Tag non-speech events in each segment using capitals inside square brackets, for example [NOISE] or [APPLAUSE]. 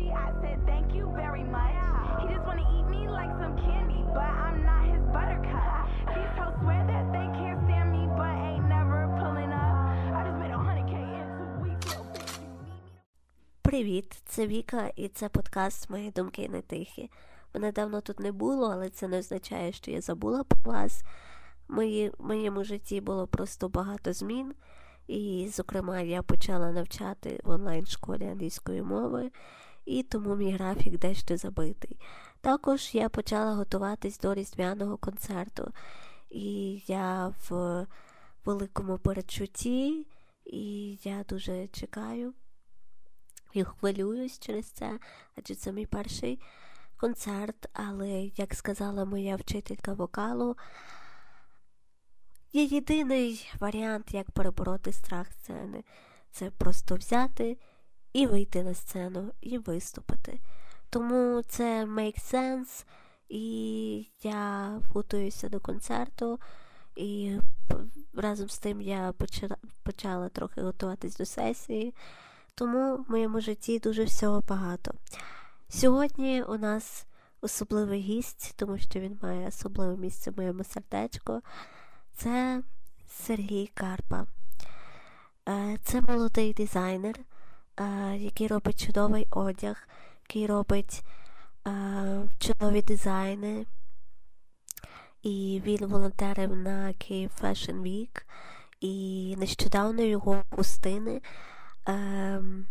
pussy. I said thank you very much. He just wanna eat me like some candy, but I'm not his buttercup. These hoes swear that they can't stand me, but ain't never pulling up. I just made a hundred K in two weeks? Привіт, це Віка, і це подкаст Мої думки не тихі. Мене давно тут не було, але це не означає, що я забула про вас. Мої, в моєму житті було просто багато змін, і, зокрема, я почала навчати в онлайн-школі англійської мови, і тому мій графік дещо забитий. Також я почала готуватись до різдвяного концерту, і я в великому передчутті, і я дуже чекаю і хвилююсь через це, адже це мій перший концерт, але, як сказала моя вчителька вокалу, є єдиний варіант, як перебороти страх сцени. Це просто взяти і вийти на сцену і виступити. Тому це make sense, і я готуюся до концерту, і разом з тим я почала, трохи готуватись до сесії. Тому в моєму житті дуже всього багато. Сьогодні у нас особливий гість, тому що він має особливе місце в моєму сердечку. Це Сергій Карпа. Е, Це молодий дизайнер, який робить чудовий одяг, який робить е, чудові дизайни. І він волонтерив на Київ Fashion Week. І нещодавно його хустини ем,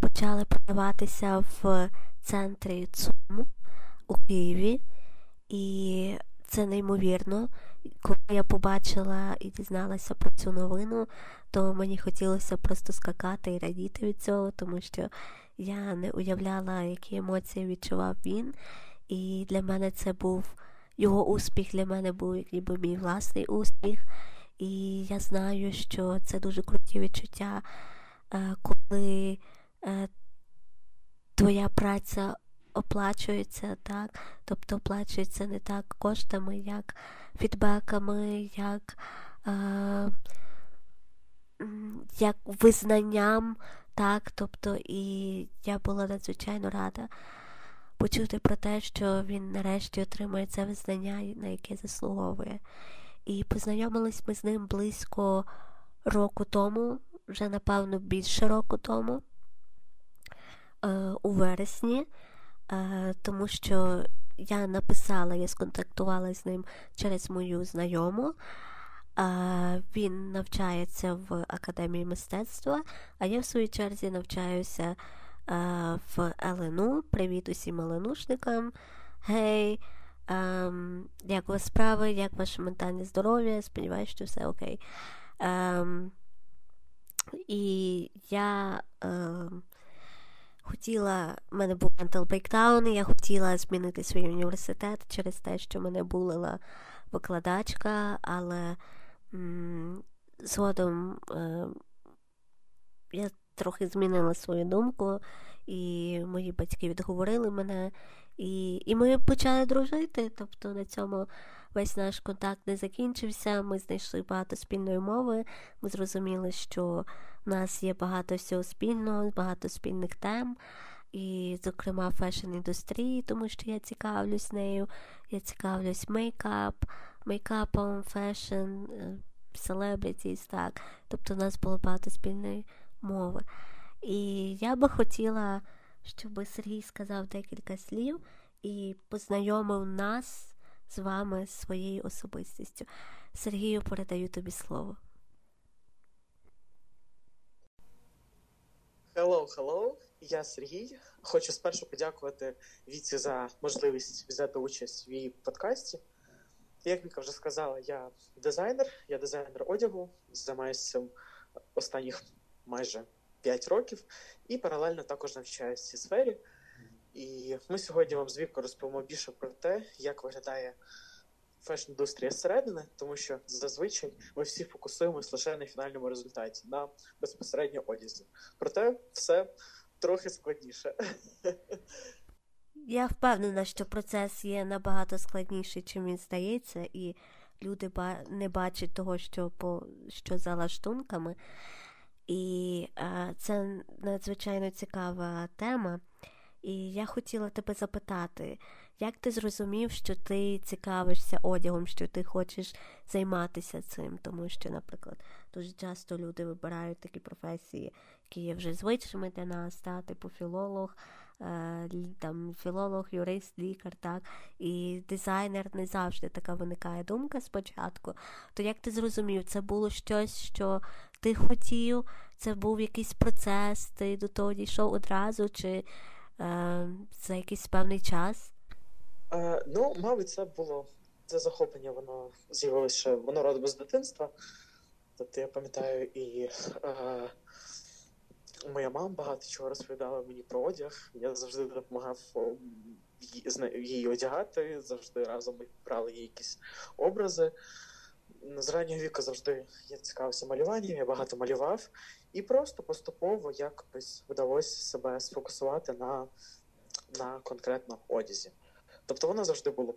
почали продаватися в центрі ЦУМ у Києві. І це неймовірно. Коли я побачила і дізналася про цю новину, то мені хотілося просто скакати і радіти від цього, тому що я не уявляла, які емоції відчував він. І для мене це був його успіх, для мене був як ніби мій власний успіх. І я знаю, що це дуже круті відчуття, е, коли е, твоя праця оплачується, так? Тобто оплачується не так коштами, як фідбеками, як, е, як визнанням, так? Тобто, і я була надзвичайно рада почути про те, що він нарешті отримує це визнання, на яке заслуговує. І познайомились ми з ним близько року тому, вже напевно більше року тому, е, у вересні, е, тому що я написала, я сконтактувала з ним через мою знайому. Він навчається в академії мистецтва, а я в своїй черзі навчаюся в ЛНУ. Привіт усім ЛНУшникам. Гей! Ем, як у вас справи, як ваше ментальне здоров'я? Сподіваюся, що все окей. Ем, і я ем, хотіла, в мене був mental breakdown, я хотіла змінити свій університет через те, що мене булила викладачка, але м, згодом е, я трохи змінила свою думку, і мої батьки відговорили мене. І, і ми почали дружити. Тобто на цьому весь наш контакт не закінчився. Ми знайшли багато спільної мови. Ми зрозуміли, що в нас є багато всього спільного, багато спільних тем. І, зокрема, фешн-індустрії, тому що я цікавлюсь нею. Я цікавлюсь мейкап, мейкапом, fashion, celebrities, так. Тобто у нас було багато спільної мови. І я би хотіла щоб Сергій сказав декілька слів і познайомив нас з вами своєю особистістю. Сергію, передаю тобі слово. Hello, hello, я Сергій. Хочу спершу подякувати Віці за можливість взяти участь в її подкасті. Як Віка вже сказала, я дизайнер, я дизайнер одягу, займаюся останніх майже 5 років і паралельно також навчаюся в цій сфері. І ми сьогодні вам з Вікою розповімо більше про те, як виглядає фешн-індустрія зсередини, тому що зазвичай ми всі фокусуємось лише на фінальному результаті, на безпосередньо одязі. Проте все трохи складніше. Я впевнена, що процес є набагато складніший, чим він здається, і люди не бачать того, що по що за лаштунками. І е, це надзвичайно цікава тема. І я хотіла тебе запитати, як ти зрозумів, що ти цікавишся одягом, що ти хочеш займатися цим? Тому що, наприклад, дуже часто люди вибирають такі професії, які є вже звичними для нас, та, типу філолог, е, там філолог, юрист, лікар, так, і дизайнер не завжди така виникає думка спочатку. То як ти зрозумів, це було щось, що ти хотів, це був якийсь процес, ти до того дійшов одразу, чи е, за якийсь певний час? Е, ну, мабуть, це було це захоплення, воно з'явилося воно родом з дитинства. Тобто я пам'ятаю, і е, моя мама багато чого розповідала мені про одяг. Я завжди допомагав її одягати, завжди разом ми брали їй якісь образи. З раннього віку завжди я цікавився малюванням, я багато малював, і просто поступово якось вдалося себе сфокусувати на на конкретно одязі. Тобто вона завжди була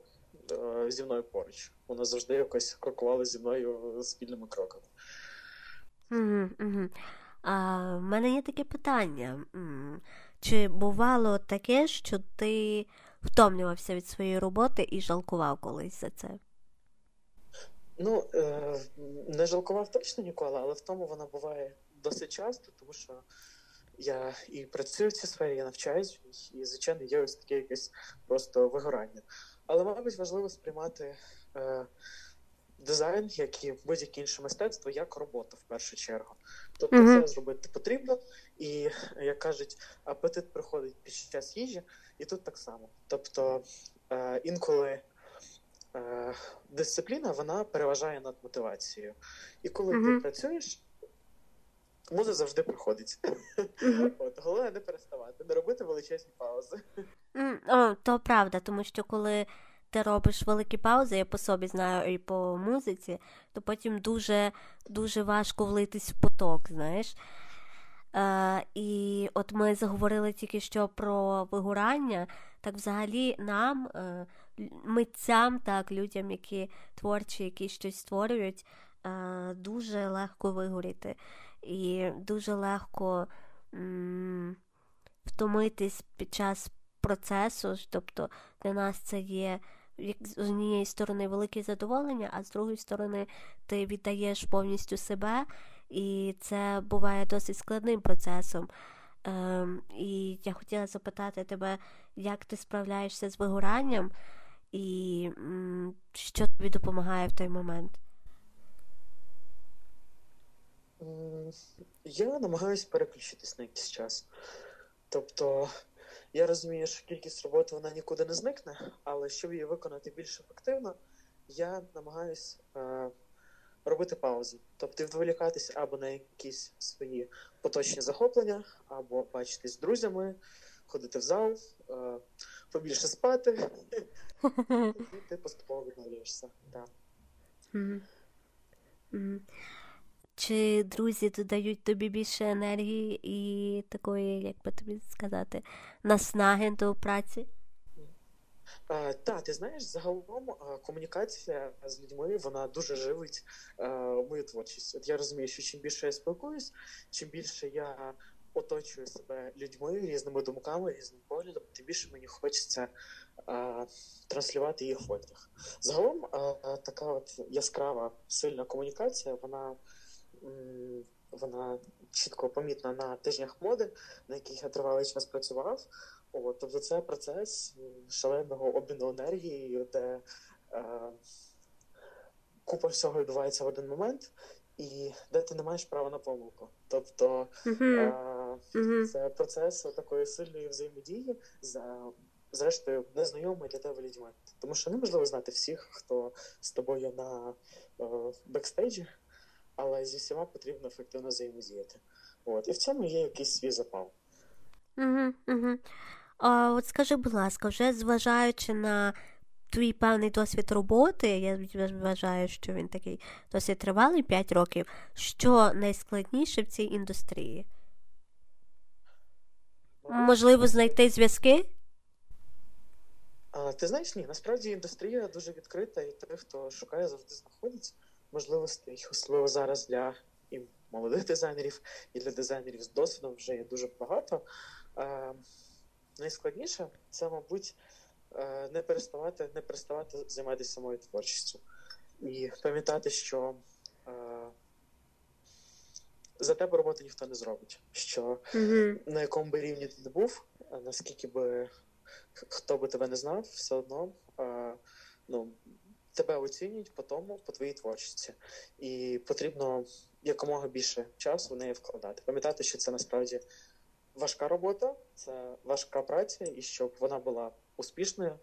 е, зі мною поруч. Вона завжди якось крокувала зі мною спільними кроками. Угу, угу. А в мене є таке питання. Чи бувало таке, що ти втомлювався від своєї роботи і жалкував колись за це? Ну, е, не жалкував точно ніколи, але в тому вона буває досить часто, тому що я і працюю в цій сфері, я навчаюсь, і, звичайно, є ось таке якесь просто вигорання. Але, мабуть, важливо сприймати е, дизайн, як і будь-яке інше мистецтво, як роботу в першу чергу. Тобто, mm-hmm. це зробити потрібно, і як кажуть, апетит приходить під час їжі, і тут так само. Тобто е, інколи е, дисципліна вона переважає над мотивацією. І коли mm-hmm. ти працюєш, муза завжди приходить. Mm-hmm. [LAUGHS] От, Головне не переставати, не робити величезні паузи. О, То правда, тому що коли ти робиш великі паузи, я по собі знаю і по музиці, то потім дуже дуже важко влитись в поток, знаєш. Е, І от ми заговорили тільки що про вигорання, так взагалі нам, е, митцям, так, людям, які творчі, які щось створюють, е, дуже легко вигоріти. І дуже легко м- втомитись під час процесу. Тобто для нас це є як з однієї сторони велике задоволення, а з другої сторони ти віддаєш повністю себе, і це буває досить складним процесом. Ем, І я хотіла запитати тебе, як ти справляєшся з вигоранням, і м, що тобі допомагає в той момент? Я намагаюся переключитись на якийсь час. Тобто я розумію, що кількість роботи вона нікуди не зникне, але щоб її виконати більш ефективно, я намагаюся е, робити паузи, тобто відволікатися або на якісь свої поточні захоплення, або бачитись з друзями, ходити в зал, е, побільше спати, [LAUGHS] і ти поступово відновлюєшся. Чи друзі додають тобі більше енергії і такої, як би тобі сказати, наснаги до праці? Так, ти знаєш, загалом комунікація з людьми вона дуже живить а, мою творчість. От я розумію, що чим більше я спілкуюсь, чим більше я оточую себе людьми, різними думками, різним поглядом, тим більше мені хочеться транслювати їх в одяг. Загалом така от яскрава сильна комунікація, вона вона чітко помітна на тижнях моди, на яких я тривалий час працював. От, Тобто це процес шаленого обміну енергії, де е, купа всього відбувається в один момент, і де ти не маєш права на помилку. Тобто е, це процес такої сильної взаємодії за. Зрештою, незнайомими для тебе людьми. Тому що неможливо знати всіх, хто з тобою на е, бекстейджі, але зі всіма потрібно ефективно взаємодіяти. От. І в цьому є якийсь свій запал. Угу, угу. А От скажи, будь ласка, вже зважаючи на твій певний досвід роботи, я вважаю, що він такий досить тривалий 5 років, що найскладніше в цій індустрії? Можливо, знайти зв'язки? А, Ти знаєш, ні, насправді індустрія дуже відкрита, і той, хто шукає, завжди знаходиться можливостей, особливо зараз для і молодих дизайнерів, і для дизайнерів з досвідом вже є дуже багато. Е, найскладніше це, мабуть, е, не переставати, не переставати займатися самою творчістю. І пам'ятати, що е, за тебе роботу ніхто не зробить. Що Угу. на якому би рівні ти не був, наскільки би хто би тебе не знав, все одно е, ну, тебе оцінюють по тому, по твоїй творчості. І потрібно якомога більше часу в неї вкладати. Пам'ятати, що це насправді важка робота, це важка праця, і щоб вона була успішною,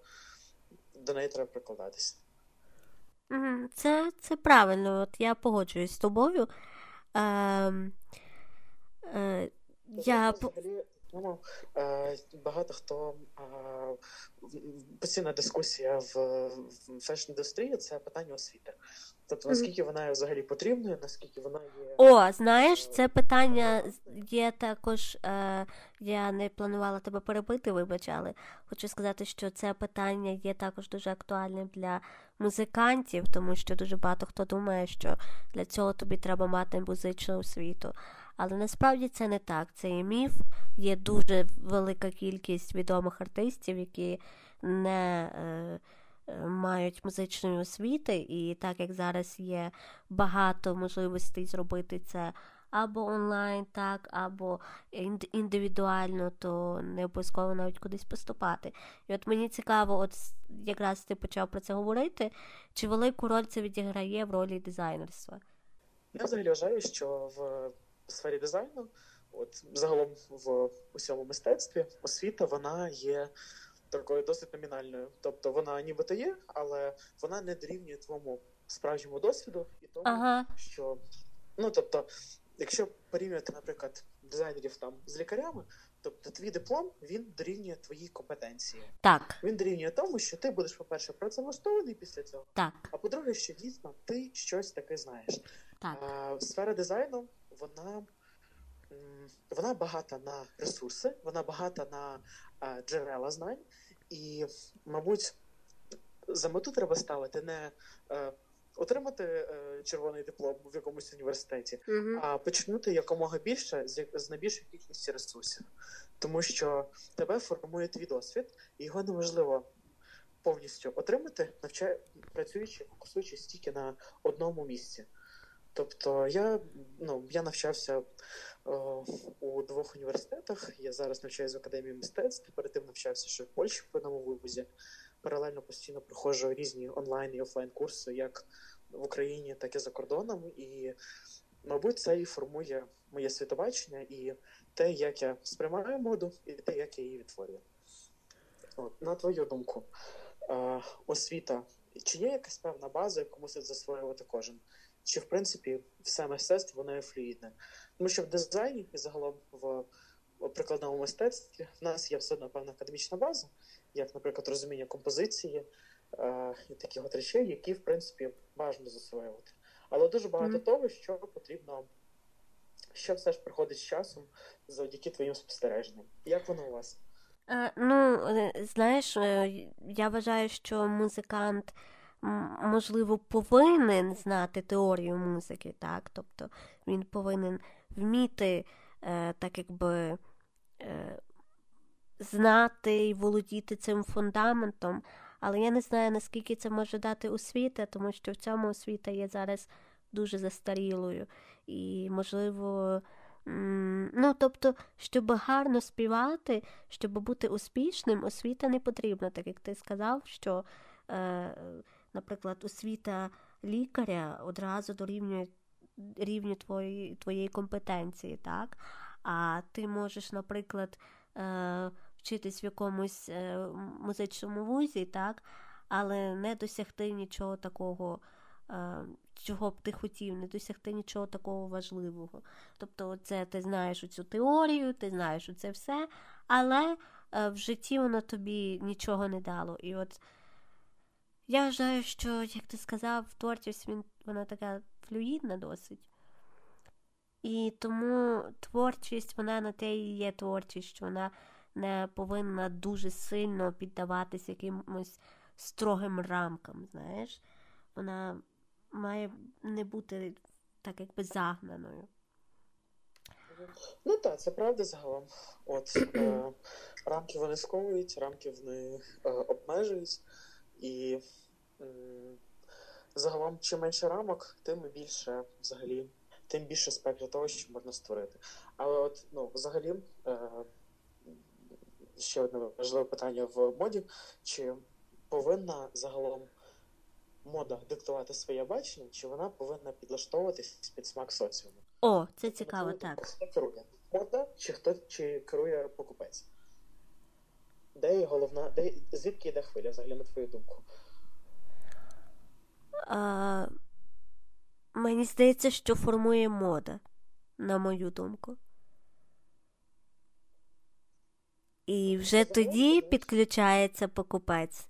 до неї треба прикладатися. Це, це правильно, от я погоджуюсь з тобою. Ем, е, я взагалі ну, е, багато хто е, постійна дискусія в, в фешн-індустрії це питання освіти. Тобто, наскільки вона є взагалі потрібною, наскільки вона є. О, знаєш, це питання є також. Е, я не планувала тебе перебити, вибач, але хочу сказати, що це питання є також дуже актуальним для музикантів, тому що дуже багато хто думає, що для цього тобі треба мати музичну освіту. Але насправді це не так. Це є міф. Є дуже велика кількість відомих артистів, які не е, е, мають музичної освіти, і так як зараз є багато можливостей зробити це або онлайн, так, або індивідуально, то не обов'язково навіть кудись поступати. І от мені цікаво, от якраз ти почав про це говорити, чи велику роль це відіграє в ролі дизайнерства? Я взагалі вважаю, що в сфері дизайну, от загалом в усьому мистецтві, освіта вона є такою досить номінальною. Тобто вона нібито є, але вона не дорівнює твоєму справжньому досвіду і тому, Ага, що ну тобто, якщо порівнювати, наприклад, дизайнерів там з лікарями, тобто твій диплом він дорівнює твоїй компетенції. так, Він дорівнює тому, що ти будеш, по-перше, працевлаштований після цього. так, А по-друге, що дійсно ти щось таке знаєш. так. А, сфера дизайну вона, вона багата на ресурси, вона багата на джерела знань, і, мабуть, за мету треба ставити не е, отримати е, червоний диплом в якомусь університеті, Угу. а почнути якомога більше з, найбільшої кількості ресурсів. Тому що тебе формує твій досвід, і його неможливо повністю отримати, навча... працюючи, фокусуючись тільки на одному місці. Тобто я, ну, я навчався о, у двох університетах. Я зараз навчаюся в академії мистецтв, перед тим навчався ще в Польщі в одному вузі. Паралельно постійно проходжу різні онлайн і офлайн курси, як в Україні, так і за кордоном. І, мабуть, це і формує моє світобачення і те, як я сприймаю моду, і те, як я її відтворюю. От, на твою думку, е, освіта, чи є якась певна база, яку мусить засвоювати кожен? Чи в принципі все мистецтво воно є флюїдне? Тому що в дизайні і загалом в прикладному мистецтві в нас є все одно певна академічна база, як, наприклад, розуміння композиції е, і таких от речей, які в принципі бажано засвоювати. Але дуже багато Мгм. того, що потрібно, що все ж приходить з часом завдяки твоїм спостереженням. Як воно у вас? Е, ну, е, знаєш, е, я вважаю, що музикант, можливо, повинен знати теорію музики, так? Тобто він повинен вміти, е, так якби, е, знати і володіти цим фундаментом, але я не знаю, наскільки це може дати освіта, тому що в цьому освіта є зараз дуже застарілою. І, можливо, ну, тобто, щоб гарно співати, щоб бути успішним, освіта не потрібна, так як ти сказав, що, е, наприклад, освіта лікаря одразу дорівнює рівню твоєї, твоєї компетенції, так? А ти можеш, наприклад, е, вчитись в якомусь е, музичному вузі, так? але не досягти нічого такого, е, чого б ти хотів, не досягти нічого такого важливого. Тобто, це ти знаєш цю теорію, ти знаєш це все, але в житті воно тобі нічого не дало. І от я вважаю, що, як ти сказав, творчість він, вона така флюїдна досить. І тому творчість, вона на те і є творчість, що вона не повинна дуже сильно піддаватись якимось строгим рамкам, знаєш. Вона має не бути так якби загнаною. Ну так, це правда загалом. От е, рамки вони сковують, рамки вони е, обмежують, і загалом, чим менше рамок, тим більше взагалі, тим більше спектр того, що можна створити. Але от ну, взагалі, е, ще одне важливе питання в моді: чи повинна загалом мода диктувати своє бачення, чи вона повинна підлаштовуватись під смак соціуму? О, це цікаво, так. Хто керує? Мода чи хто чи керує покупець? Де є головна, де, звідки йде хвиля, взагалі, на твою думку? А, мені здається, що формує мода, на мою думку. І вже тоді підключається покупець.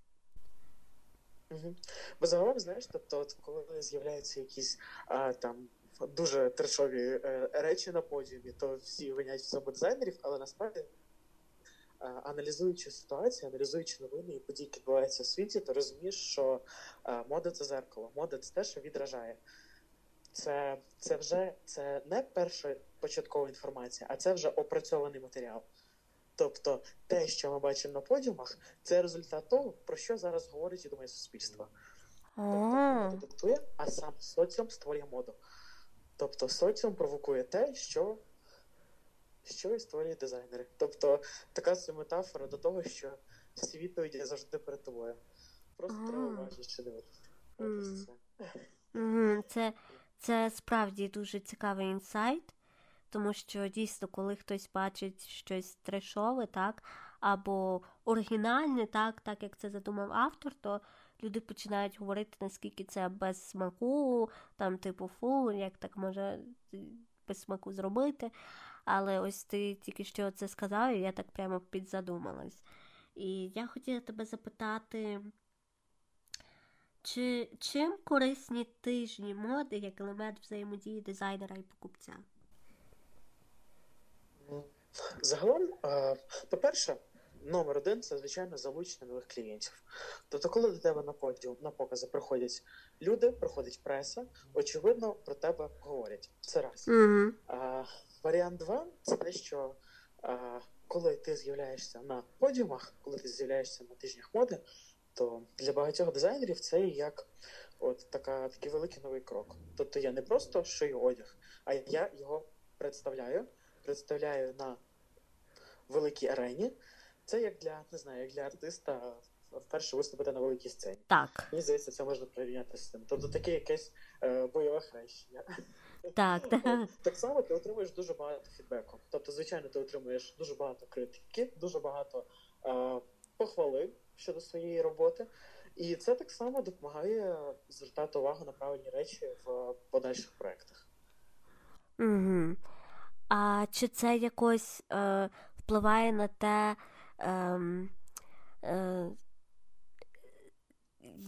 Угу. Бо загалом, знаєш, тобто, от коли з'являються якісь а, там дуже трешові е, речі на подіумі, то всі винять в цьому дизайнерів, але насправді, аналізуючи ситуацію, аналізуючи новини і події, які відбуваються в світі, то розумієш, що мода це зеркало, мода це те, що відражає. Це, це вже це не перша початкова інформація, а це вже опрацьований матеріал. Тобто те, що ми бачимо на подіумах, це результат того, про що зараз говорить і думає суспільство. Тобто диктує, а сам соціум створює моду. Тобто соціум провокує те, що, що і створює дизайнери. Тобто така це метафора до того, що всі відповіді завжди перед тобою. Просто А. треба уважніше дивитися. Це. Це, справді дуже цікавий інсайт, тому що дійсно, коли хтось бачить щось трешове, так, або оригінальне, так, так як це задумав автор, то люди починають говорити, наскільки це без смаку, там, типу, фу, як так може без смаку зробити. Але ось ти тільки що це сказав, і я так прямо підзадумалась. І я хотіла тебе запитати. Чи чим корисні тижні моди як елемент взаємодії дизайнера і покупця? Загалом, по-перше, номер один це звичайно залучення нових клієнтів. Тобто, коли до тебе на подіум на покази приходять люди, приходить преса, очевидно про тебе говорять. Це раз. Угу. Варіант два це те, що а, коли ти з'являєшся на подіумах, коли ти з'являєшся на тижнях моди, то для багатьох дизайнерів це як от така, такий великий новий крок. Тобто я не просто шию одяг, а я його представляю, представляю на великій арені. Це як для не знаю, як для артиста вперше виступити на великій сцені. Так, Мені здається, це можна порівняти з цим. Тобто таке якесь е, бойове хрещення. Так, так. Так само ти отримуєш дуже багато фідбеку. Тобто, звичайно, ти отримуєш дуже багато критики, дуже багато е, похвали щодо своєї роботи. І це так само допомагає звертати увагу на правильні речі в подальших проєктах. Угу. А чи це якось е, впливає на те, ем, е,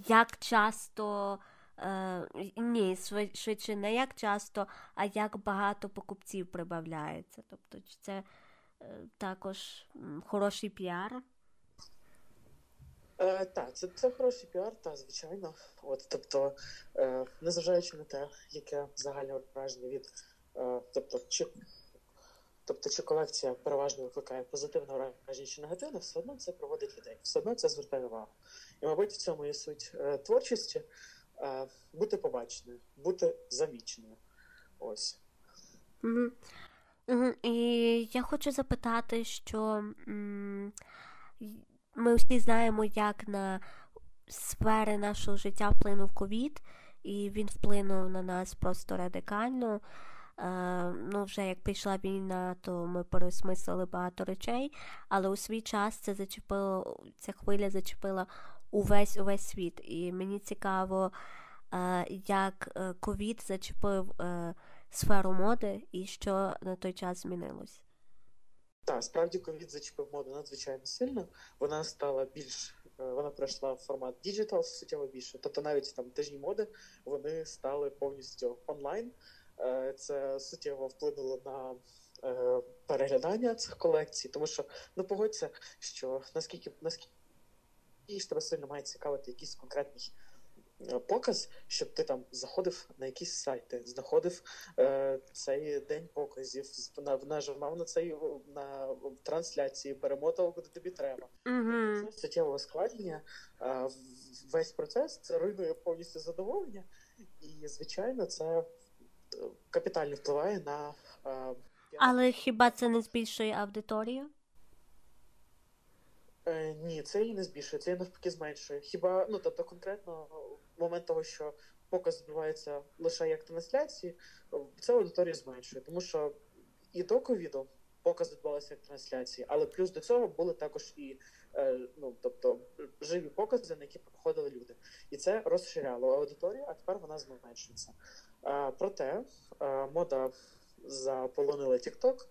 як часто, е, ні, швид- швидше не як часто, а як багато покупців прибавляється? Тобто, чи це е, також хороший піар? Е, так, це, це хороший піар, та звичайно. От, тобто, е, незважаючи на те, яке загальне враження від, е, тобто, чи, тобто, чи колекція переважно викликає позитивне враження чи негативне, все одно це проводить людей, все одно це звертає увагу. І, мабуть, в цьому є суть е, творчості бути побаченою, бути заміченою. Ось. Угу. І я хочу запитати, що ми всі знаємо, як на сфери нашого життя вплинув ковід, і він вплинув на нас просто радикально. Е, ну, вже як прийшла війна, то ми переосмислили багато речей, але у свій час це зачепило, ця хвиля зачепила увесь увесь світ. І мені цікаво, е, як е, ковід зачепив е, сферу моди і що на той час змінилось. Так, справді ковід зачепив моду надзвичайно сильно. Вона стала більш вона перейшла в формат digital суттєво більше. Тобто навіть там тижні моди вони стали повністю онлайн. Це суттєво вплинуло на переглядання цих колекцій, тому що ну погодься, що наскільки наскільки тебе сильно має цікавити якийсь конкретний е, показ, щоб ти там заходив на якісь сайти, знаходив е, цей день показів, нажимав на цей на трансляції, перемотав, куди тобі треба. Угу. Це суттєве ускладнення. Е, весь процес це руйнує повністю задоволення, і звичайно, це е, капітально впливає на. Е, Але хіба це не збільшує аудиторію? Е, Ні, це її не збільшує, це її навпаки зменшує. Хіба ну тобто конкретно момент того, що показ відбувається лише як трансляції, це аудиторію зменшує, тому що і до ковіду показ відбувався як трансляції, але плюс до цього були також і е, ну тобто живі покази, на які приходили люди, і це розширяло аудиторію, а тепер вона зменшується. Е, проте е, мода заполонила TikTok,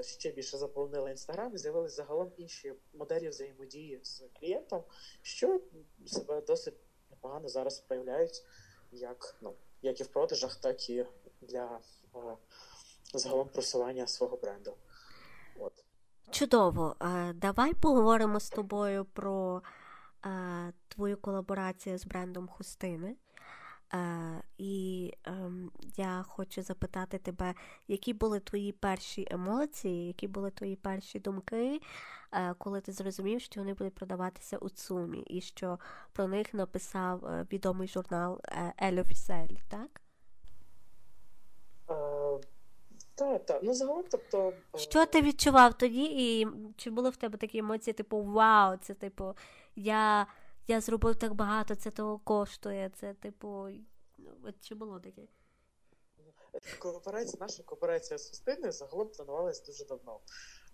ще більше заповнили інстаграм і з'явилися загалом інші моделі взаємодії з клієнтом, що себе досить непогано зараз проявляють, як ну, як і в продажах, так і для о, е, загалом просування свого бренду. От. Чудово. Е, давай поговоримо з тобою про твою колаборацію з брендом Хустини. Е, І е, я хочу запитати тебе, які були твої перші емоції, які були твої перші думки, е, коли ти зрозумів, що вони будуть продаватися у Цумі, і що про них написав е, відомий журнал Ель Офісель, так? Так, так. Ну, загалом, тобто. Що ти відчував тоді, і чи були в тебе такі емоції, типу, вау, це типу, я я зробив так багато, це того коштує. Це, типу, от чи було таке? Кооперація, наша кооперація з Устиною загалом планувалась дуже давно.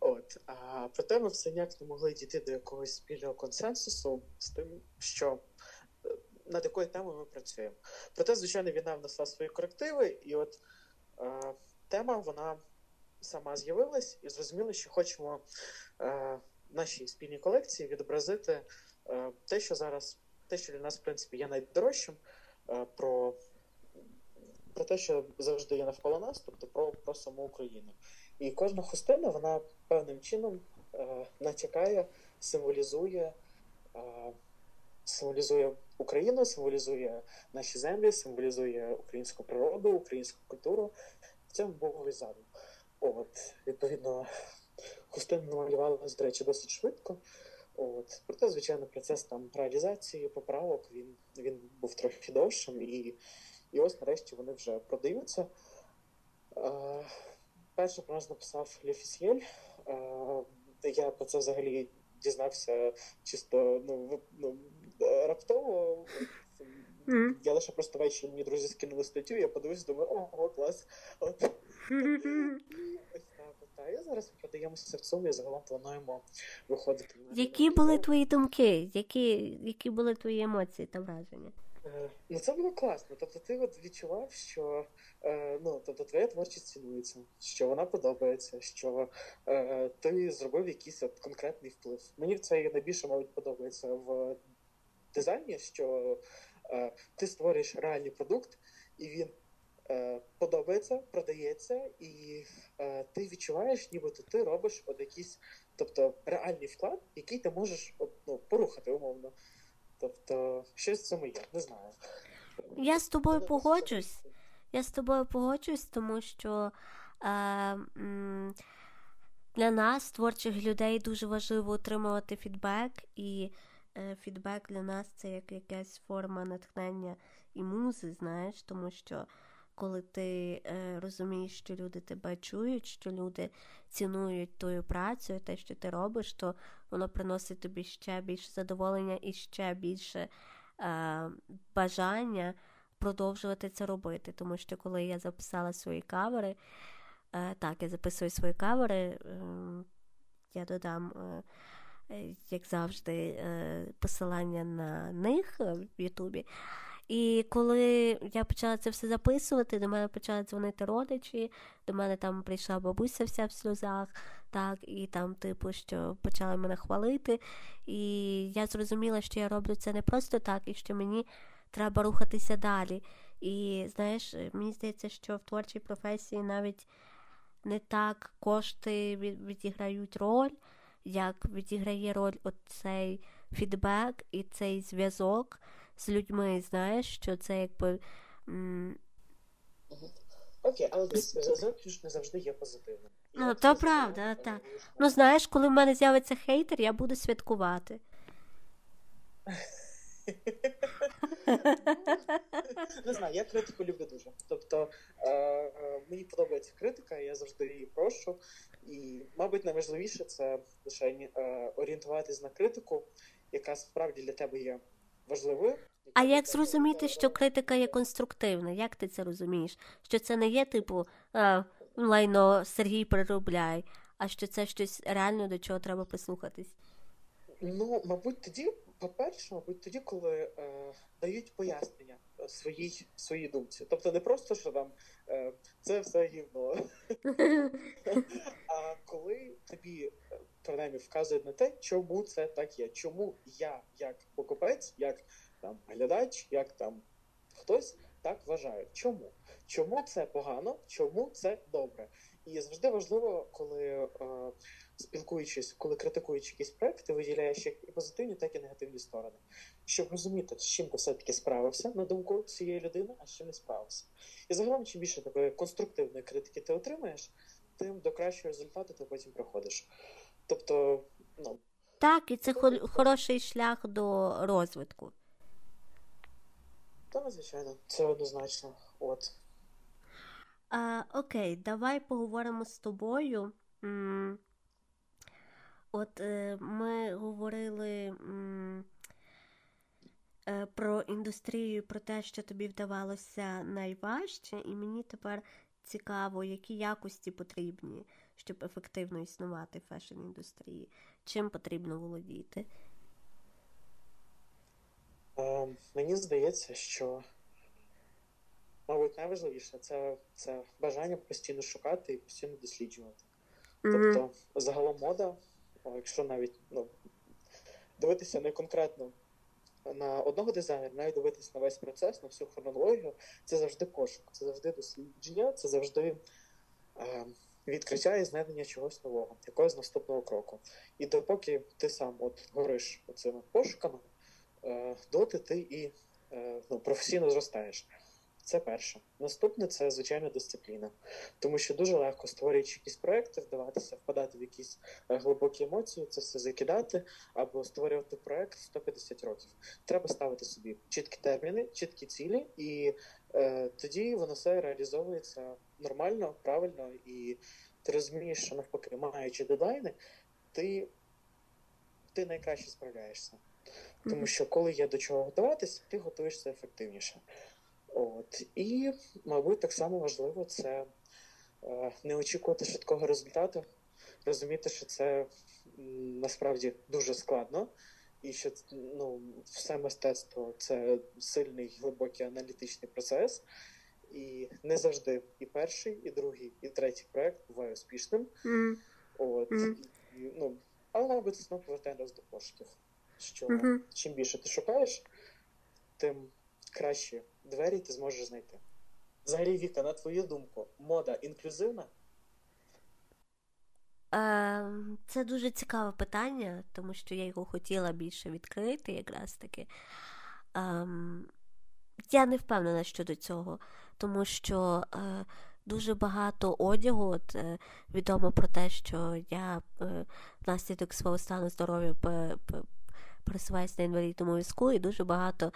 От, а проте ми все ніяк не могли дійти до якогось спільного консенсусу з тим, що е, над якою темою ми працюємо. Проте, звичайно, війна внесла свої корективи, і от а, тема вона сама з'явилась, і зрозуміло, що хочемо а, нашій спільній колекції відобразити Е, те, що зараз, те, що для нас, в принципі, є найдорожчим, е, про про те, що завжди є навколо нас, тобто про про саму Україну. І кожна хустина, вона певним чином е, натякає, символізує. Символізує Україну, символізує наші землі, символізує українську природу, українську культуру. В цьому Боговий задум. От, відповідно, хустина намалювалася, до речі, досить швидко. От. Проте, звичайно, процес там реалізації поправок він він був трохи довшим, і і ось нарешті вони вже продаються. Е, Перше про нас написав Лефісєль. Е, я про це взагалі дізнався чисто ну, ну, раптово. Mm. Я лише просто ввечері мені друзі скинули статтю, я подивився, думаю, ого, клас. От. [LAUGHS] Та зараз цьому і загалом плануємо виходити. Які були твої думки? Які які були твої емоції та враження? Е, ну це було класно. Тобто, ти от відчував, що е, ну тобто твоя творчість цінується, що вона подобається, що е, ти зробив якийсь от конкретний вплив. Мені це найбільше мабуть подобається в дизайні, що е, ти створюєш реальний продукт, і він подобається, продається, і е, ти відчуваєш, нібито ти робиш от якийсь, тобто реальний вклад, який ти можеш от, ну, порухати умовно. Тобто, щось в цьому є, не знаю. Я з тобою погоджусь. Я з тобою погоджусь, тому що е, м, для нас, творчих людей, дуже важливо отримувати фідбек, і е, фідбек для нас це як якась форма натхнення і музи, знаєш, тому що коли ти е, розумієш, що люди тебе чують, що люди цінують твою працю, те, що ти робиш, то воно приносить тобі ще більше задоволення і ще більше е, бажання продовжувати це робити. Тому що коли я записала свої кавери, е, так, я записую свої кавери, е, я додам. Е, як завжди, е, посилання на них в Ютубі. І коли я почала це все записувати, до мене почали дзвонити родичі, до мене там прийшла бабуся вся в сльозах, так, і там, типу, що почали мене хвалити. І я зрозуміла, що я роблю це не просто так, і що мені треба рухатися далі. І знаєш, мені здається, що в творчій професії навіть не так кошти відіграють роль, як відіграє роль оцей фідбек і цей зв'язок з людьми, знаєш, що це якби. м, Окей, але зв'язок не завжди є позитивним. І Ну, то правда, так. Ну, знаєш, коли в мене з'явиться хейтер, я буду святкувати. Не знаю, я критику люблю дуже. Тобто е, е, мені подобається критика, я завжди її прошу. І, мабуть, найважливіше це лише орієнтуватись на критику, яка справді для тебе є важливою. А як зрозуміти, що критика є конструктивна? Як ти це розумієш? Що це не є типу а, лайно Сергій переробляй, а що це щось реально до чого треба прислухатись? Ну, мабуть, тоді, по-перше, мабуть, тоді, коли е, дають пояснення е, своїй своїй думці. Тобто не просто, що там е, це все гівно, [LAUGHS] а коли тобі е, принаймні вказують на те, чому це так є, чому я, як покупець, як там глядач, як там хтось так вважаю. Чому? Чому це погано, чому це добре? І завжди важливо, коли е, спілкуючись, коли критикуючи якийсь проект, ти виділяєш як і позитивні, так і негативні сторони, щоб розуміти, з чим ти все-таки справився на думку цієї людини, а з чим не справився. І загалом, чим більше такої конструктивної критики ти отримаєш, тим до кращого результату ти потім приходиш. Тобто, ну, Так, і це хо- хороший шлях до розвитку. та звичайно, це однозначно. От. А, окей, давай поговоримо з тобою. М, От е, ми говорили м, е, про індустрію, про те, що тобі вдавалося найважче, і мені тепер цікаво, які якості потрібні, щоб ефективно існувати в фешн-індустрії. Чим потрібно володіти? Е, мені здається, що, мабуть, найважливіше це, це бажання постійно шукати і постійно досліджувати. Мгм. Тобто, загалом мода, якщо навіть ну, дивитися не конкретно на одного дизайнера, навіть дивитися на весь процес, на всю хронологію, це завжди пошук, це завжди дослідження, це завжди е, відкриття і знайдення чогось нового, якогось наступного кроку. І допоки ти сам от гориш цими пошуками, е, доти ти і е, ну, професійно зростаєш. Це перше. Наступне це звичайно дисципліна, тому що дуже легко створюючи якісь проекти, вдаватися, впадати в якісь е, глибокі емоції, це все закидати або створювати проект 150 років. Треба ставити собі чіткі терміни, чіткі цілі, і е, тоді воно все реалізовується нормально, правильно, і ти розумієш, що навпаки, маючи дедлайни, ти, ти найкраще справляєшся. Тому що коли є до чого готуватися, ти готуєшся ефективніше. От. І, мабуть, так само важливо це е, не очікувати швидкого результату, розуміти, що це насправді дуже складно, і що ну, все мистецтво це сильний глибокий аналітичний процес. І не завжди і перший, і другий, і третій проект буває успішним. Мгм. От, Мгм. і, ну, але, мабуть, знову повертаємось до пошуків. Що Мгм. чим більше ти шукаєш, тим кращі двері ти зможеш знайти. Взагалі, Віка, на твою думку, мода інклюзивна? Е, Це дуже цікаве питання, тому що я його хотіла більше відкрити, якраз таки. Ем, Я не впевнена щодо цього, тому що е, дуже багато одягу. От, е, відомо про те, що я е, внаслідок свого стану здоров'я пересуваюся на інвалідному візку, і дуже багато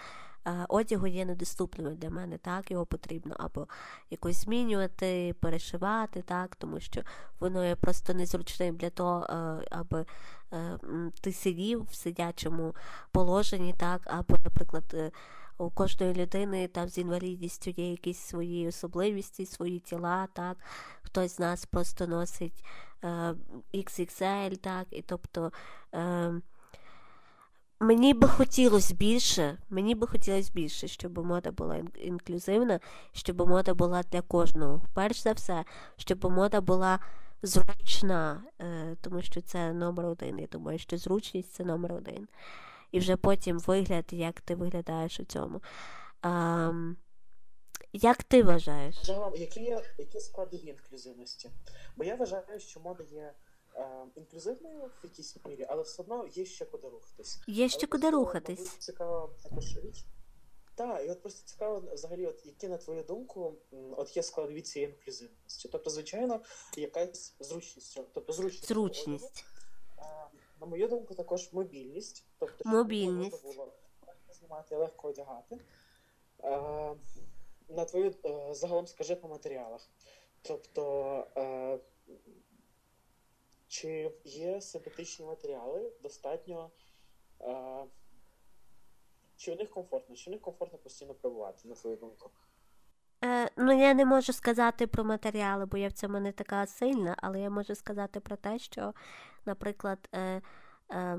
е, одягу є недоступними для мене. Так, його потрібно або якось змінювати, перешивати, так, тому що воно є просто незручним для того, е, аби е, ти сидів в сидячому положенні, так, або, наприклад, у кожної людини там з інвалідністю є якісь свої особливості, свої тіла, так. Хтось з нас просто носить е, XXL, так, і тобто. Е, Мені би хотілося більше, мені би хотілося більше, щоб мода була інклюзивна, щоб мода була для кожного. Перш за все, щоб мода була зручна, е, тому що це номер один. Я думаю, що зручність це номер один. І вже потім вигляд, як ти виглядаєш у цьому. Ам, як ти вважаєш? Які, які складові інклюзивності? Бо я вважаю, що мода є інклюзивною в якійсь мірі, але все одно є ще куди рухатись. Є ще Але куди просто, рухатись. мабуть, Цікава також річ. Так, і от просто цікаво, взагалі, от які, на твою думку, от є складові цієї інклюзивності. Тобто, звичайно, якась зручність. Тобто зручність. Зручність. На мою думку, також мобільність. Тобто, Мобільність. було легко знімати, легко одягати. А, на твою е, загалом скажи по матеріалах. Тобто, е, чи є синтетичні матеріали достатньо. Е, чи у них комфортно, чи у них комфортно постійно перебувати, на твою думку? Е, ну, я не можу сказати про матеріали, бо я в цьому не така сильна, але я можу сказати про те, що, наприклад, е, е,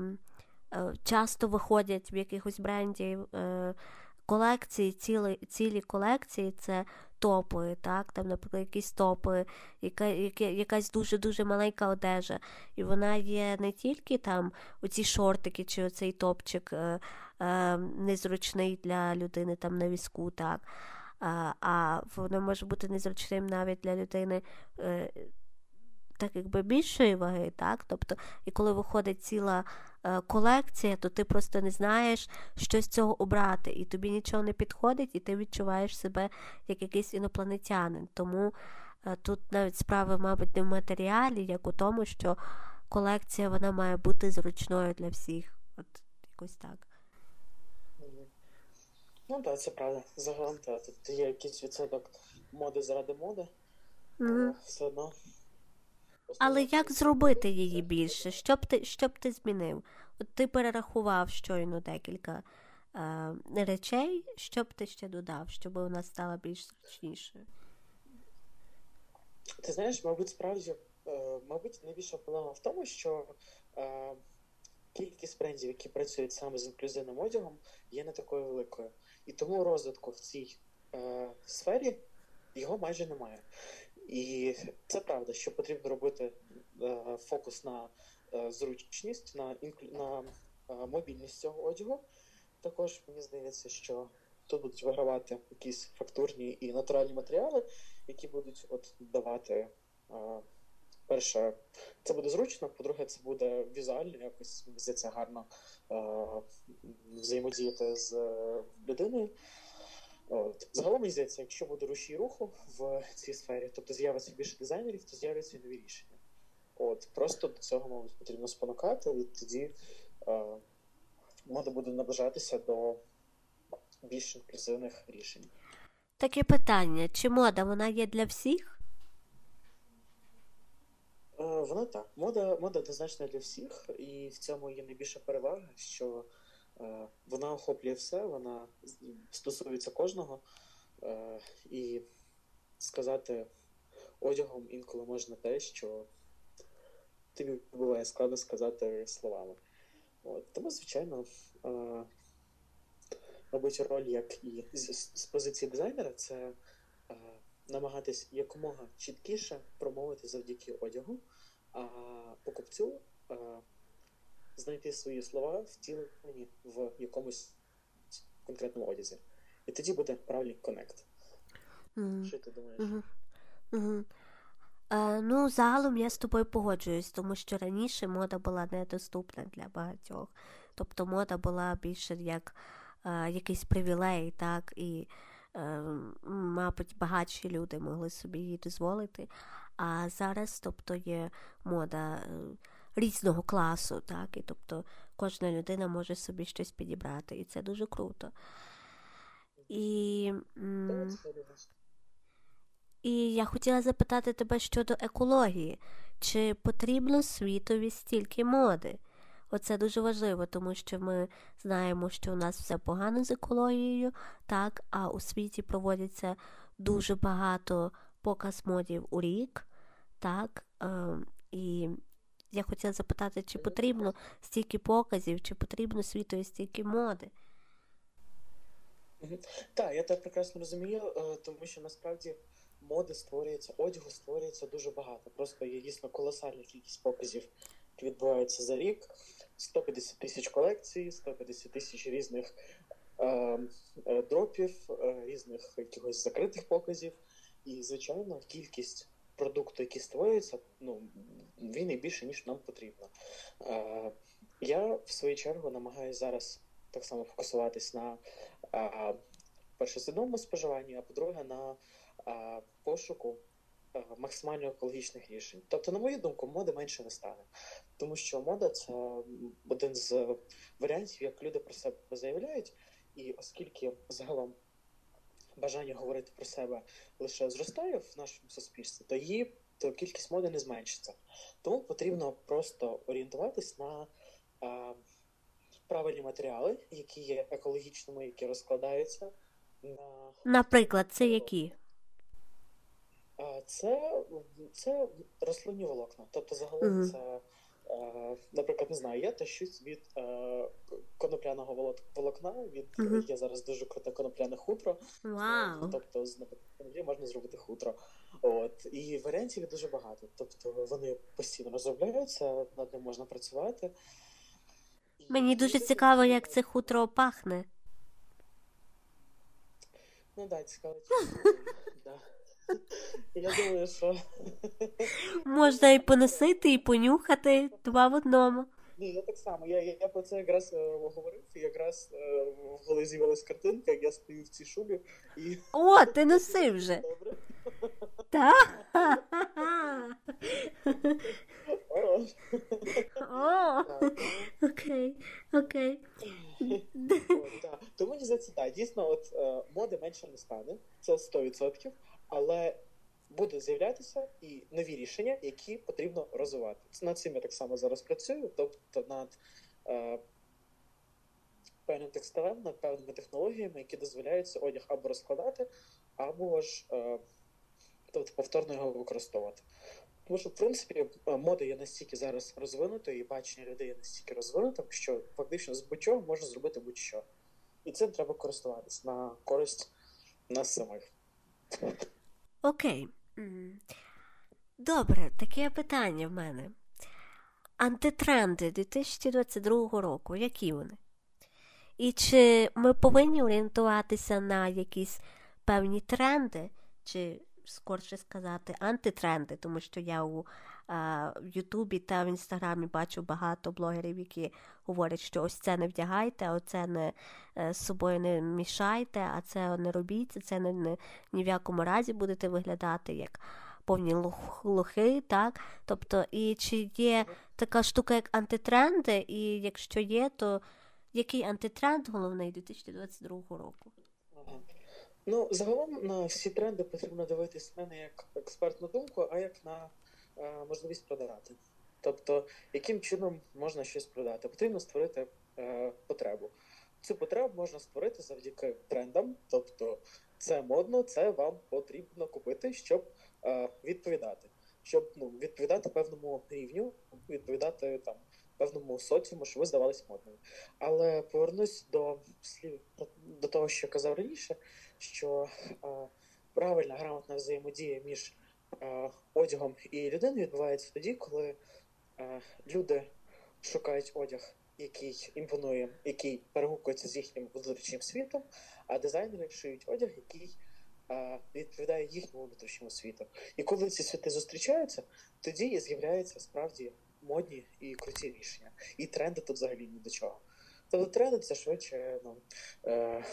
е, часто виходять в якихось брендів е, колекції, цілі, цілі колекції це топи, так, там, наприклад, якісь топи, яка, яка, якась дуже-дуже маленька одежа. І вона є не тільки там оці шортики чи оцей топчик е, е, незручний для людини там на візку, так. А, а воно може бути незручним навіть для людини. Е, так якби більшої ваги, так? Тобто, і коли виходить ціла е, колекція, то ти просто не знаєш, що з цього обрати, і тобі нічого не підходить, і ти відчуваєш себе як якийсь інопланетянин. Тому е, тут навіть справа, мабуть, не в матеріалі, як у тому, що колекція вона має бути зручною для всіх. От якось так. Ну так, це правда. Загалом так. Тут є якийсь відсоток моди заради моди, але все одно. Але як зробити її більше? Що б ти, що б ти змінив? От ти перерахував щойно декілька е, речей, що б ти ще додав, щоб вона стала більш зручнішою? Ти знаєш, мабуть, справді, е, мабуть, найбільша проблема в тому, що е, кількість брендів, які працюють саме з інклюзивним одягом, є не такою великою. І тому розвитку в цій е, сфері його майже немає. І це правда, що потрібно робити е, фокус на е, зручність, на, інклю... на е, мобільність цього одягу. Також мені здається, що тут будуть вигравати якісь фактурні і натуральні матеріали, які будуть от давати. Перше, це буде зручно, по-друге, це буде візуально якось здається гарно е, взаємодіяти з людиною. От. Загалом мені здається, якщо буде рушій руху в цій сфері, тобто з'явиться більше дизайнерів, то з'являться нові рішення. От. Просто до цього, мабуть, потрібно спонукати, і тоді е, мода буде наближатися до більш інклюзивних рішень. Таке питання: чи мода вона є для всіх? Е, Вона так. Мода, мода однозначно для всіх, і в цьому є найбільша перевага, що вона охоплює все, вона стосується кожного. Е, і сказати одягом інколи можна те, що тобі буває складно сказати словами. От. Тому, звичайно, е, мабуть, роль як і з, позиції дизайнера це е, намагатись якомога чіткіше промовити завдяки одягу, а покупцю е, знайти свої слова втілені в якомусь конкретному одязі. І тоді буде правильний connect. Мгм. Що ти думаєш? Угу. Угу. Е, ну, загалом я з тобою погоджуюсь, тому що раніше мода була недоступна для багатьох. Тобто мода була більше як е, якийсь привілей, так, і, е, мабуть, багатші люди могли собі її дозволити. А зараз, тобто, є мода е, різного класу, так, і тобто кожна людина може собі щось підібрати, і це дуже круто. І. і я хотіла запитати тебе щодо екології. Чи потрібно світові стільки моди? Оце дуже важливо, тому що ми знаємо, що у нас все погано з екологією, так, а у світі проводяться дуже багато показ модів у рік, так. Е, і я хотіла запитати, чи потрібно стільки показів, чи потрібно світові стільки моди? Так, я так прекрасно розумію, е, тому що насправді моди створюється, одягу створюється дуже багато. Просто є дійсно колосальна кількість показів, які відбуваються за рік. 150 тисяч колекцій, 150 тисяч різних е, е, дропів, е, різних якихось закритих показів. І, звичайно, кількість продукту, які створюються, ну, він і більше, ніж нам потрібно. Е, я, в свою чергу, намагаюся зараз так само фокусуватись на а, перше, свідомому споживанні, а по-друге, на а, пошуку а, максимально екологічних рішень. Тобто, на мою думку, моди менше не стане, тому що мода це один з варіантів, як люди про себе заявляють, і оскільки загалом бажання говорити про себе лише зростає в нашому суспільстві, то її то кількість моди не зменшиться. Тому потрібно просто орієнтуватись на а, правильні матеріали, які є екологічними, які розкладаються. на Наприклад, це які? Це, це рослинні волокна. Тобто, загалом Мгм. це, е, наприклад, не знаю, я тащусь від е, конопляного волокна, від Мгм. є зараз дуже круте конопляне хутро. Вау! Тобто, з наприклад, можна зробити хутро. От і варіантів дуже багато. Тобто вони постійно розробляються, над ним можна працювати. Мені дуже цікаво, як це хутро пахне. Ну так, цікаво. [LAUGHS] [LAUGHS] Я думаю, що Можна і поносити, і понюхати два в одному. Ні, я так само. Я, я, я про це якраз е, говорив, і якраз е, в голові з'явилась картинка, як я стою в цій шубі і О, ти носив вже. добре. Так. [LAUGHS] О, окей, окей. Тому мені здається, так, дійсно, от е, моди менше не стане, це 100%, але будуть з'являтися і нові рішення, які потрібно розвивати. Над цим я так само зараз працюю, тобто над е, певним текстилем, над певними технологіями, які дозволяють цей одяг або розкладати, або ж е, тобто повторно його використовувати. Тому що, в принципі, мода є настільки зараз розвинутою, і бачення людей є настільки розвинутим, що фактично з будь-чого можна зробити будь-що. І цим треба користуватись на користь нас самих. Окей. Добре, таке питання в мене. Антитренди 2022 року, які вони? І чи ми повинні орієнтуватися на якісь певні тренди, чи скорше сказати антитренди, тому що я у а, в Ютубі та в Інстаграмі бачу багато блогерів, які говорять, що ось це не вдягайте, оце не е, з собою не мішайте, а це не робіть, це не, не ні в якому разі будете виглядати як повні лох- лохи, так? Тобто, і чи є така штука, як антитренди, і якщо є, то який антитренд головний 2022 року? Ну, загалом на всі тренди потрібно дивитись не як експертну думку, а як на е, можливість продавати. Тобто, яким чином можна щось продати? Потрібно створити е, потребу. Цю потребу можна створити завдяки трендам, тобто це модно, це вам потрібно купити, щоб е, відповідати, щоб ну, відповідати певному рівню, відповідати там певному соціуму, що ви здавались модними. Але повернусь до слів до того, що казав раніше, що е, правильна грамотна взаємодія між е, одягом і людиною відбувається тоді, коли люди шукають одяг, який імпонує, який перегукується з їхнім внутрішнім світом, а дизайнери шиють одяг, який е, відповідає їхньому внутрішньому світу. І коли ці світи зустрічаються, тоді і з'являються справді модні і круті рішення. І тренди тут взагалі ні до чого. Тобто тренди це швидше ну, е,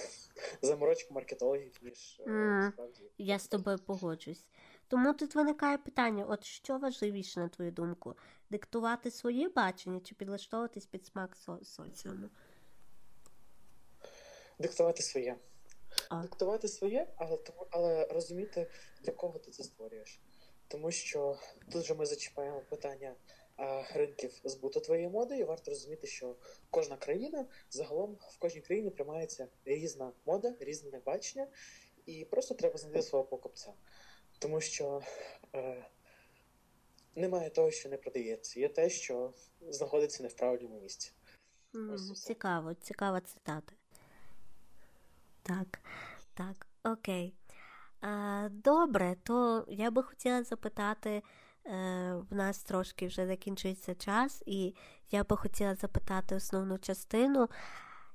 заморочка маркетологів, ніж е, справді. Я з тобою погоджусь. Тому тут виникає питання: от що важливіше, на твою думку, диктувати своє бачення чи підлаштовуватись під смак со- соціуму? Диктувати своє. А. Диктувати своє, але але розуміти, для кого ти це створюєш. Тому що тут же ми зачіпаємо питання а, ринків збуту твоєї моди, і варто розуміти, що кожна країна загалом в кожній країні приймається різна мода, різне бачення, і просто треба знайти свого покупця. Тому що е, немає того, що не продається, є те, що знаходиться не в правильному місці. Ось. Цікаво, цікава цитата. Так, так, окей. А, добре, то я би хотіла запитати, е, в нас трошки вже закінчується час, і я би хотіла запитати основну частину.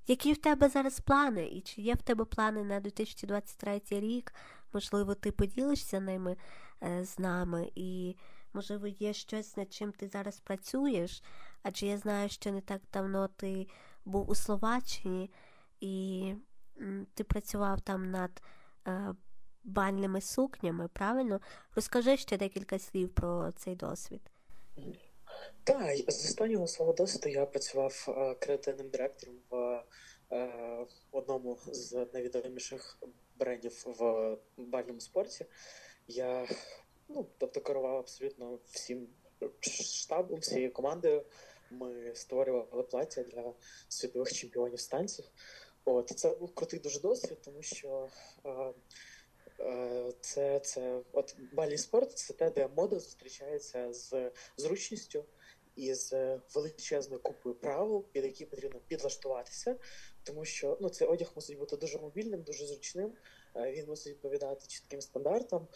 Які в тебе зараз плани? І чи є в тебе плани на 2023 рік? Можливо, ти поділишся ними е, з нами, і можливо є щось, над чим ти зараз працюєш? Адже я знаю, що не так давно ти був у Словаччині, і ти працював там над е, бальними сукнями, правильно? Розкажи ще декілька слів про цей досвід. Так, з останнього свого досвіду я працював е, креативним директором в е, одному з найвідоміших брендів в бальному спорті. Я ну, тобто керував абсолютно всім штабом, всією командою. Ми створювали плаття для світових чемпіонів станців. От це був крутий дуже досвід, тому що е, е, це це от бальний спорт це те, де мода зустрічається з зручністю і з величезною купою правил, під які потрібно підлаштуватися, тому що ну цей одяг мусить бути дуже мобільним, дуже зручним. Е, він мусить відповідати чітким стандартам,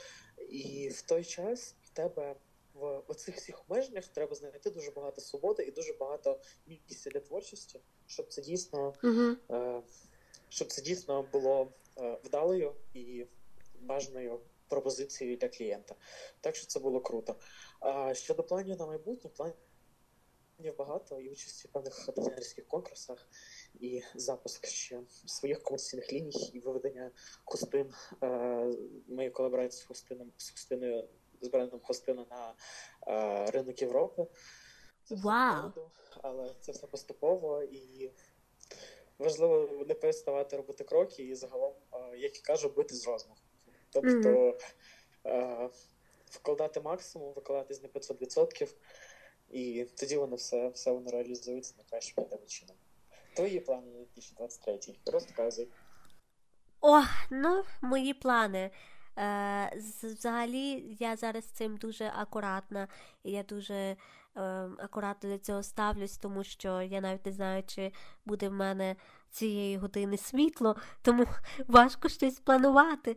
і в той час в тебе в оцих всіх обмеженнях треба знайти дуже багато свободи і дуже багато місця для творчості, щоб це дійсно uh щоб це дійсно було е, вдалою і бажаною пропозицією для клієнта. Так що це було круто. А щодо планів на майбутнє, планів багато і участі в певних дизайнерських конкурсах, і запуск ще своїх комерційних ліній, і виведення хустин моєї колаборації з хустином з хустиною з брендом Хостина на е, ринок Європи. Це wow. все але це все поступово і важливо не переставати робити кроки і загалом, е, як і кажу, бити з розмаху. Тобто mm-hmm. е, вкладати максимум, викладатись на 500%, і тоді воно все все воно реалізується на кращим чином. Твої плани на 2023 Розказуй. О, ну, мої плани. Е, Взагалі, я зараз цим дуже акуратна, і я дуже е, акуратно до цього ставлюсь, тому що я навіть не знаю, чи буде в мене цієї години світло, тому [LAUGHS] важко щось планувати.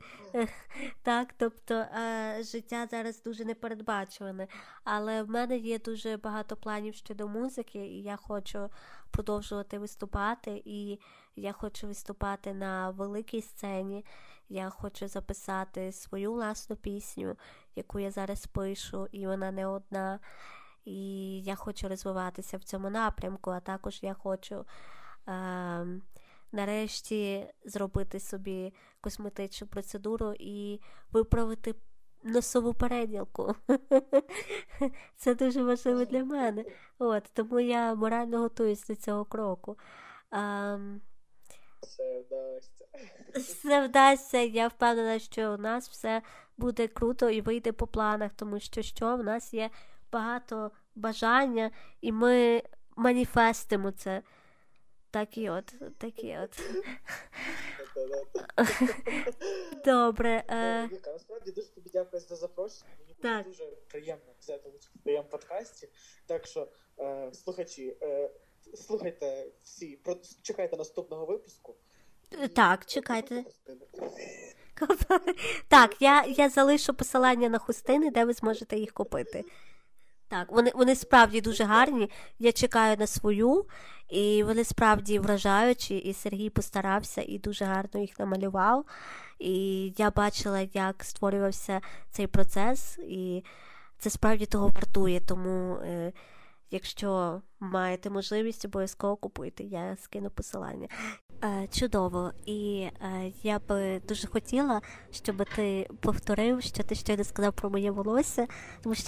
Так, Тобто е, життя зараз дуже непередбачуване. Але в мене є дуже багато планів щодо музики, і я хочу продовжувати виступати. І я хочу виступати на великій сцені. Я хочу записати свою власну пісню, яку я зараз пишу, і вона не одна. І я хочу розвиватися в цьому напрямку, а також я хочу е, нарешті зробити собі косметичну процедуру і виправити носову переділку. [LAUGHS] Це дуже важливо для мене. От, Тому я морально готуюсь до цього кроку. А, все вдасться. [LAUGHS] Все вдасться. Я впевнена, що у нас все буде круто і вийде по планах, тому що що в нас є багато бажання, і ми маніфестимо це. Так і от, так і от. [LAUGHS] Добре. Е... Насправді дуже тобі дякую за запрошення. Мені так. дуже приємно взяти участь в твоєму подкасті. Так що, е, слухачі, е, слухайте всі, чекайте наступного випуску. Так, чекайте. [LAUGHS] Так, я я залишу посилання на хустини, де ви зможете їх купити. Так, вони вони справді дуже гарні. Я чекаю на свою, і вони справді вражаючі, і Сергій постарався і дуже гарно їх намалював. І я бачила, як створювався цей процес, і це справді того вартує. Тому, е, якщо маєте можливість, обов'язково купуйте. Я скину посилання. Е, чудово, і е, я би дуже хотіла, щоб ти повторив, що ти щойно сказав про моє волосся, тому що